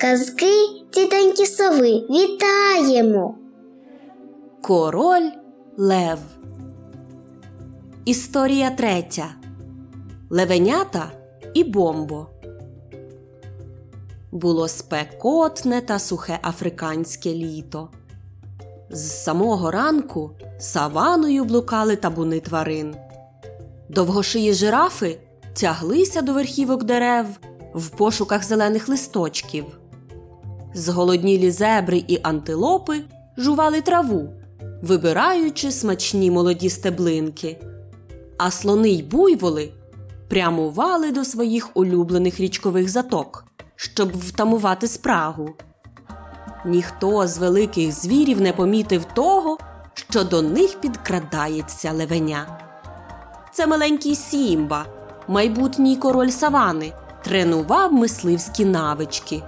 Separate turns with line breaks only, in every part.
Казки тітоньки сови вітаємо.
Король Лев. Історія третя. Левенята і бомбо. Було спекотне та сухе африканське літо. З самого ранку саваною блукали табуни тварин. Довгошиї жирафи тяглися до верхівок дерев в пошуках зелених листочків. Зголоднілі зебри і антилопи жували траву, вибираючи смачні молоді стеблинки, а слони й буйволи прямували до своїх улюблених річкових заток, щоб втамувати спрагу. Ніхто з великих звірів не помітив того, що до них підкрадається левеня. Це маленький Сімба, майбутній король савани, тренував мисливські навички,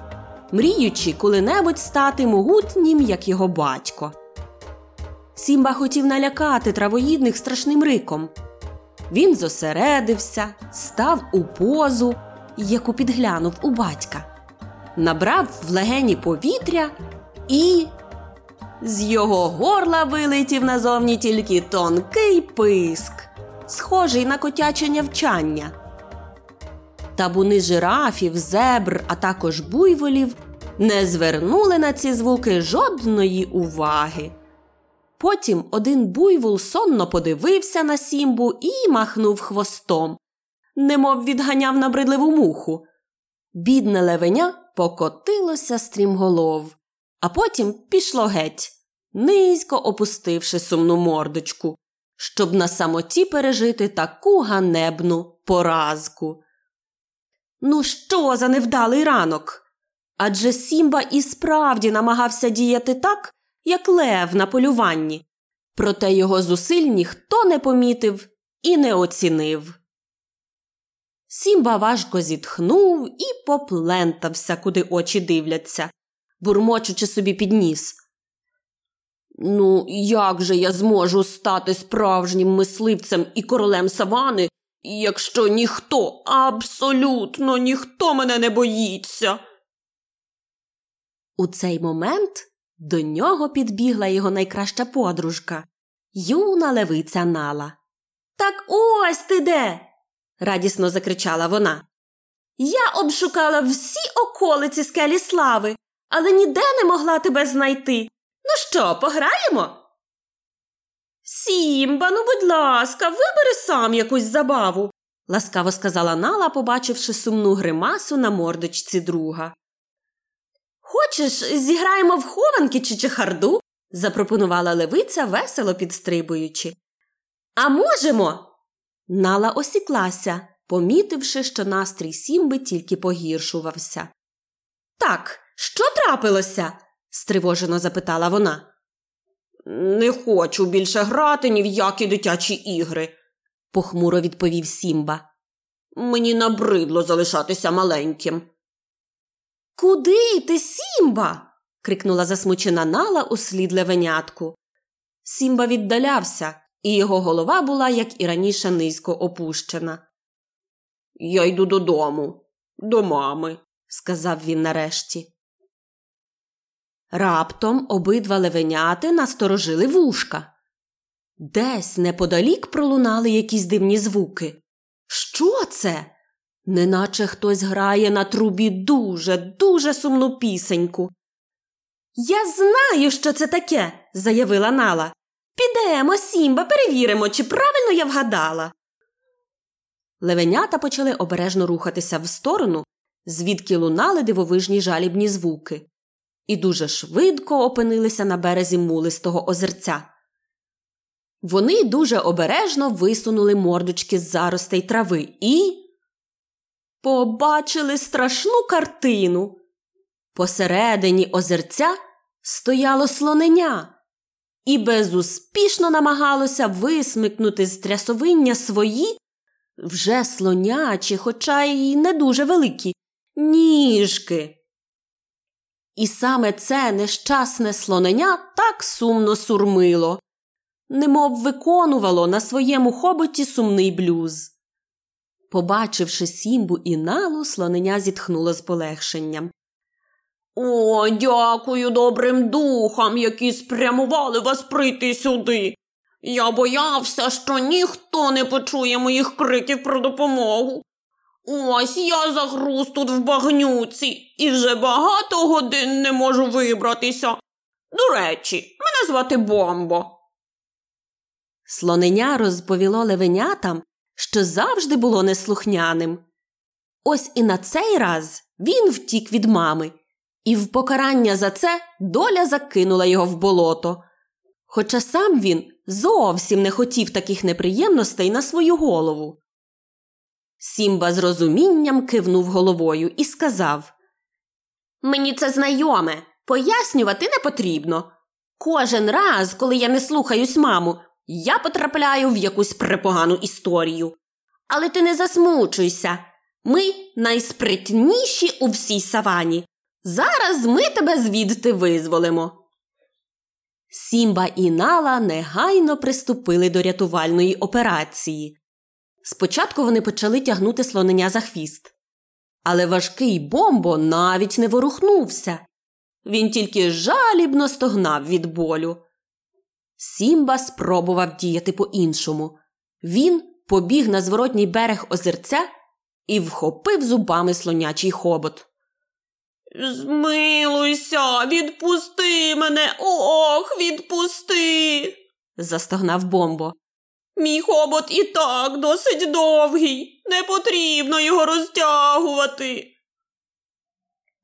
мріючи коли-небудь стати могутнім, як його батько. Сімба хотів налякати травоїдних страшним риком. Він зосередився, став у позу, яку підглянув у батька, набрав в легені повітря і. З його горла вилетів назовні тільки тонкий писк, схожий на котяче нявчання. Табуни жирафів, зебр, а також буйволів не звернули на ці звуки жодної уваги. Потім один буйвол сонно подивився на сімбу і махнув хвостом, немов відганяв набридливу муху. Бідне левеня покотилося стрімголов, а потім пішло геть, низько опустивши сумну мордочку, щоб на самоті пережити таку ганебну поразку. Ну, що за невдалий ранок? Адже Сімба і справді намагався діяти так, як лев на полюванні, проте його зусиль ніхто не помітив і не оцінив. Сімба важко зітхнув і поплентався, куди очі дивляться, бурмочучи собі під ніс. Ну, як же я зможу стати справжнім мисливцем і королем савани, якщо ніхто, абсолютно ніхто мене не боїться? У цей момент до нього підбігла його найкраща подружка, юна левиця Нала. Так ось ти де. радісно закричала вона. Я обшукала всі околиці скелі слави, але ніде не могла тебе знайти. Ну що, пограємо? Сімба, ну, будь ласка, вибери сам якусь забаву, ласкаво сказала Нала, побачивши сумну гримасу на мордочці друга. Хочеш, зіграємо в хованки чи чехарду? запропонувала левиця, весело підстрибуючи. А можемо? Нала осіклася, помітивши, що настрій Сімби тільки погіршувався. Так, що трапилося? стривожено запитала вона. Не хочу більше грати ні в які дитячі ігри, похмуро відповів Сімба. Мені набридло залишатися маленьким. Куди йти, Сімба? крикнула засмучена Нала услід левенятку. Сімба віддалявся, і його голова була, як і раніше, низько опущена. Я йду додому, до мами, сказав він нарешті. Раптом обидва левеняти насторожили вушка. Десь неподалік пролунали якісь дивні звуки. Що це? Неначе хтось грає на трубі дуже, дуже сумну пісеньку. Я знаю, що це таке, заявила Нала. Підемо, Сімба, перевіримо, чи правильно я вгадала. Левенята почали обережно рухатися в сторону, звідки лунали дивовижні жалібні звуки, і дуже швидко опинилися на березі мулистого озерця. Вони дуже обережно висунули мордочки з заростей трави і побачили страшну картину. Посередині озерця стояло слоненя і безуспішно намагалося висмикнути з трясовиння свої вже слонячі, хоча й не дуже великі, ніжки. І саме це нещасне слоненя так сумно сурмило, немов виконувало на своєму хоботі сумний блюз. Побачивши сімбу і налу, слоненя зітхнуло з полегшенням. О, дякую добрим духам, які спрямували вас прийти сюди. Я боявся, що ніхто не почує моїх криків про допомогу. Ось я загруз тут в багнюці і вже багато годин не можу вибратися. До речі, мене звати Бомбо. Слоненя розповіло левенятам, що завжди було неслухняним. Ось і на цей раз він втік від мами, і в покарання за це доля закинула його в болото. Хоча сам він зовсім не хотів таких неприємностей на свою голову. Сімба з розумінням кивнув головою і сказав Мені це знайоме, пояснювати не потрібно. Кожен раз, коли я не слухаюсь маму, я потрапляю в якусь препогану історію. Але ти не засмучуйся. Ми найспритніші у всій савані. Зараз ми тебе звідти визволимо. Сімба і Нала негайно приступили до рятувальної операції. Спочатку вони почали тягнути слонення за хвіст. Але важкий бомбо навіть не ворухнувся. Він тільки жалібно стогнав від болю. Сімба спробував діяти по-іншому. Він побіг на зворотній берег озерця і вхопив зубами слонячий хобот. Змилуйся, відпусти мене, ох, відпусти, застогнав бомбо. Мій хобот і так досить довгий, не потрібно його розтягувати.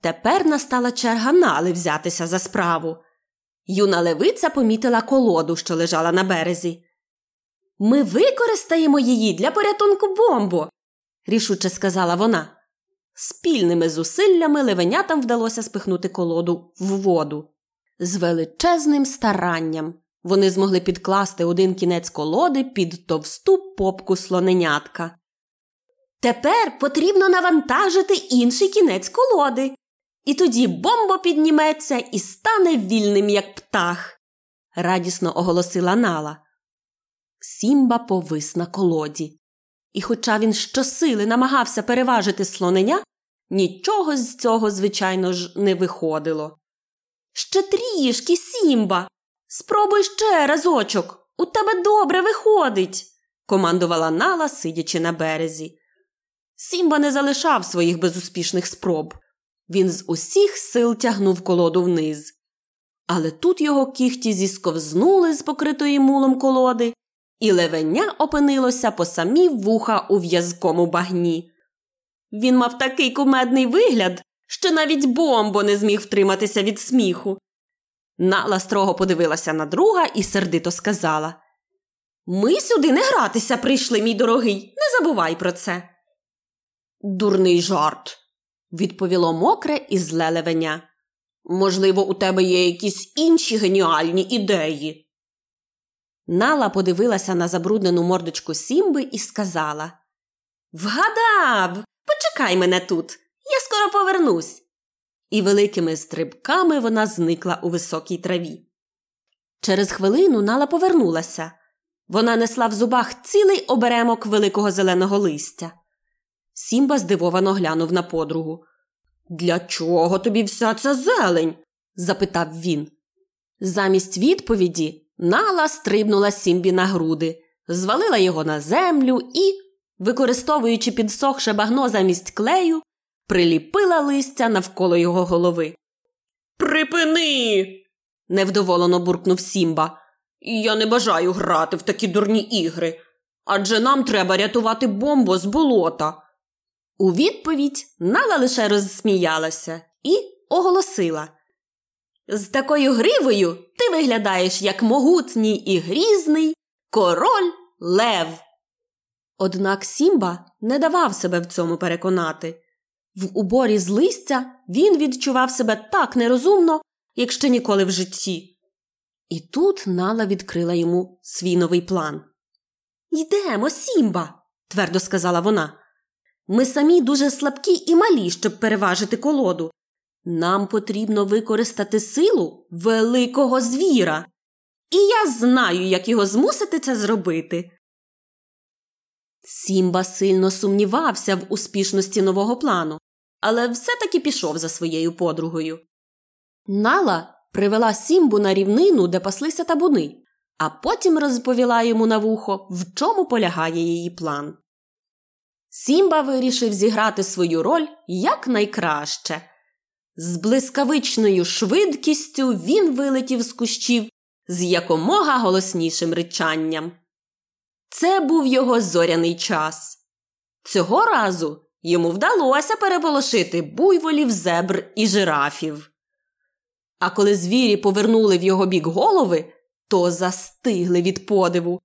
Тепер настала черга Нали взятися за справу. Юна левиця помітила колоду, що лежала на березі. Ми використаємо її для порятунку бомбо, рішуче сказала вона. Спільними зусиллями левенятам вдалося спихнути колоду в воду. З величезним старанням вони змогли підкласти один кінець колоди під товсту попку слоненятка. Тепер потрібно навантажити інший кінець колоди, і тоді бомбо підніметься і стане вільним, як птах, радісно оголосила Нала. Сімба повис на колоді. І, хоча він щосили намагався переважити слоненя, нічого з цього, звичайно ж, не виходило. Ще трішки, Сімба. Спробуй ще разочок. У тебе добре виходить, командувала Нала, сидячи на березі. Сімба не залишав своїх безуспішних спроб. Він з усіх сил тягнув колоду вниз. Але тут його кіхті зісковзнули з покритої мулом колоди, і левеня опинилося по самі вуха у в'язкому багні. Він мав такий кумедний вигляд, що навіть бомбо не зміг втриматися від сміху. Нала строго подивилася на друга і сердито сказала Ми сюди не гратися прийшли, мій дорогий, не забувай про це. Дурний жарт, відповіло мокре і зле левеня. Можливо, у тебе є якісь інші геніальні ідеї. Нала подивилася на забруднену мордочку Сімби і сказала Вгадав, почекай мене тут, я скоро повернусь. І великими стрибками вона зникла у високій траві. Через хвилину Нала повернулася. Вона несла в зубах цілий оберемок великого зеленого листя. Сімба здивовано глянув на подругу. Для чого тобі вся ця зелень? запитав він. Замість відповіді Нала стрибнула Сімбі на груди, звалила його на землю і, використовуючи підсохше багно замість клею, приліпила листя навколо його голови. Припини. невдоволено буркнув Сімба. Я не бажаю грати в такі дурні ігри. Адже нам треба рятувати бомбу з болота. У відповідь Нала лише розсміялася і оголосила З такою гривою ти виглядаєш як могутній і грізний король Лев. Однак Сімба не давав себе в цьому переконати. В уборі з листя він відчував себе так нерозумно, як ще ніколи в житті. І тут Нала відкрила йому свій новий план. Йдемо, Сімба, твердо сказала вона. Ми самі дуже слабкі і малі, щоб переважити колоду. Нам потрібно використати силу великого звіра. І я знаю, як його змусити це зробити. Сімба сильно сумнівався в успішності нового плану, але все таки пішов за своєю подругою. Нала привела Сімбу на рівнину, де паслися табуни, а потім розповіла йому на вухо, в чому полягає її план. Сімба вирішив зіграти свою роль якнайкраще. З блискавичною швидкістю він вилетів з кущів з якомога голоснішим ричанням. Це був його зоряний час. Цього разу йому вдалося переполошити буйволів, зебр і жирафів. А коли звірі повернули в його бік голови, то застигли від подиву.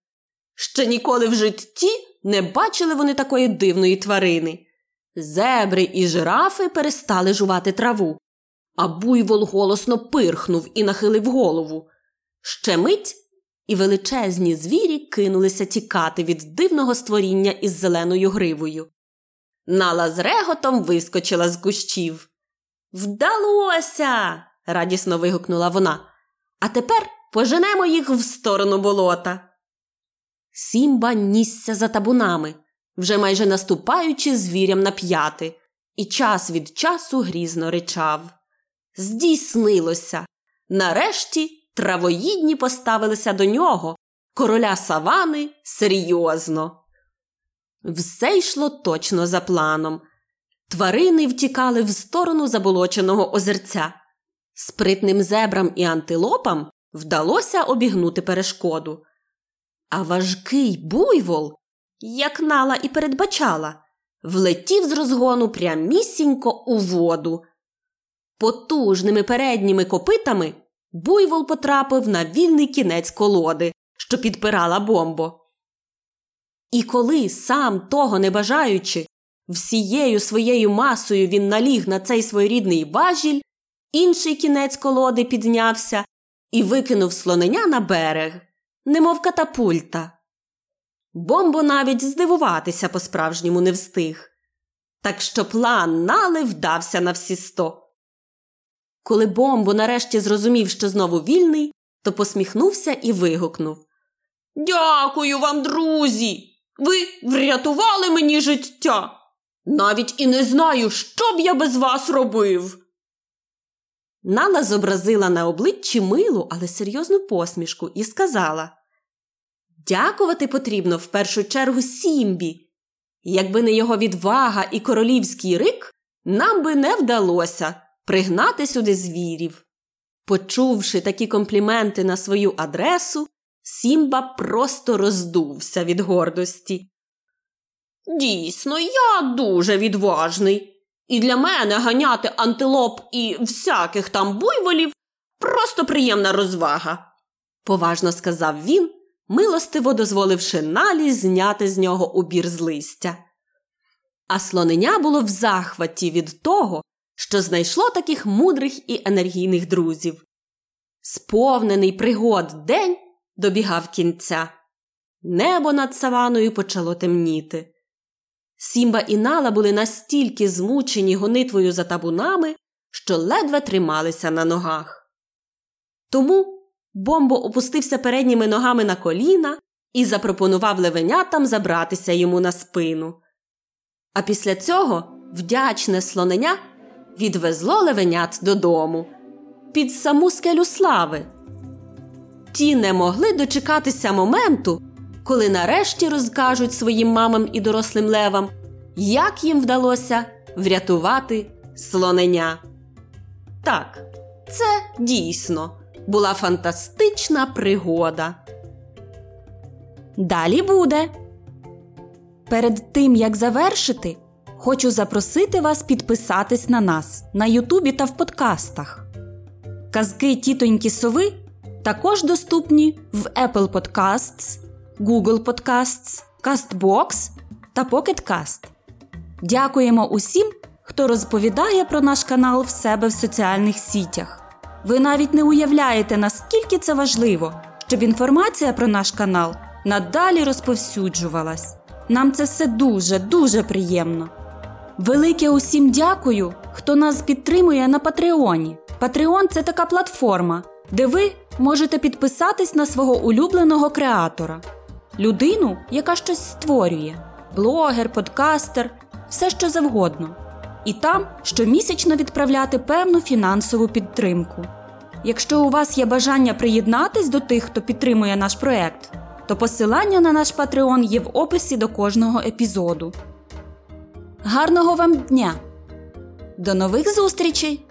Ще ніколи в житті не бачили вони такої дивної тварини. Зебри і жирафи перестали жувати траву, а буйвол голосно пирхнув і нахилив голову. Ще мить і величезні звірі кинулися тікати від дивного створіння із зеленою гривою. Нала з реготом вискочила з кущів. Вдалося. радісно вигукнула вона. А тепер поженемо їх в сторону болота. Сімба нісся за табунами, вже майже наступаючи звірям на п'яти, і час від часу грізно ричав. Здійснилося. Нарешті травоїдні поставилися до нього, короля савани серйозно. Все йшло точно за планом. Тварини втікали в сторону заболоченого озерця. Спритним зебрам і антилопам вдалося обігнути перешкоду. А важкий буйвол, як нала і передбачала, влетів з розгону прямісінько у воду. Потужними передніми копитами буйвол потрапив на вільний кінець колоди, що підпирала бомбо. І коли, сам того не бажаючи, всією своєю масою він наліг на цей своєрідний важіль, інший кінець колоди піднявся і викинув слоненя на берег, немов катапульта. Бомбо навіть здивуватися по справжньому не встиг. Так що план нали вдався на всі сто. Коли Бомбо нарешті зрозумів, що знову вільний, то посміхнувся і вигукнув Дякую вам, друзі! Ви врятували мені життя. Навіть і не знаю, що б я без вас робив. Нала зобразила на обличчі милу, але серйозну посмішку і сказала Дякувати потрібно в першу чергу Сімбі. Якби не його відвага і королівський рик, нам би не вдалося пригнати сюди звірів. Почувши такі компліменти на свою адресу, Сімба просто роздувся від гордості. Дійсно, я дуже відважний, і для мене ганяти антилоп і всяких там буйволів просто приємна розвага, поважно сказав він, милостиво дозволивши налі зняти з нього убір з листя. А слоненя було в захваті від того, що знайшло таких мудрих і енергійних друзів. Сповнений пригод день добігав кінця. Небо над саваною почало темніти. Сімба і Нала були настільки змучені гонитвою за табунами, що ледве трималися на ногах. Тому Бомбо опустився передніми ногами на коліна і запропонував левенятам забратися йому на спину. А після цього вдячне слоненя відвезло левенят додому під саму скелю слави. Ті не могли дочекатися моменту, коли нарешті розкажуть своїм мамам і дорослим левам, як їм вдалося врятувати слоненя. Так, це дійсно була фантастична пригода. Далі буде. Перед тим як завершити, хочу запросити вас підписатись на нас на Ютубі та в подкастах. Казки тітоньки сови також доступні в Apple Podcasts, Google Podcasts, CastBox та Pocket Cast. Дякуємо усім, хто розповідає про наш канал в себе в соціальних сітях. Ви навіть не уявляєте, наскільки це важливо, щоб інформація про наш канал надалі розповсюджувалась. Нам це все дуже, дуже приємно. Велике усім дякую, хто нас підтримує на Патреоні. Патреон це така платформа, де ви можете підписатись на свого улюбленого креатора, людину, яка щось створює блогер, подкастер, все що завгодно. і там щомісячно відправляти певну фінансову підтримку. Якщо у вас є бажання приєднатись до тих, хто підтримує наш проект, то посилання на наш Patreon є в описі до кожного епізоду. Гарного вам дня! До нових зустрічей!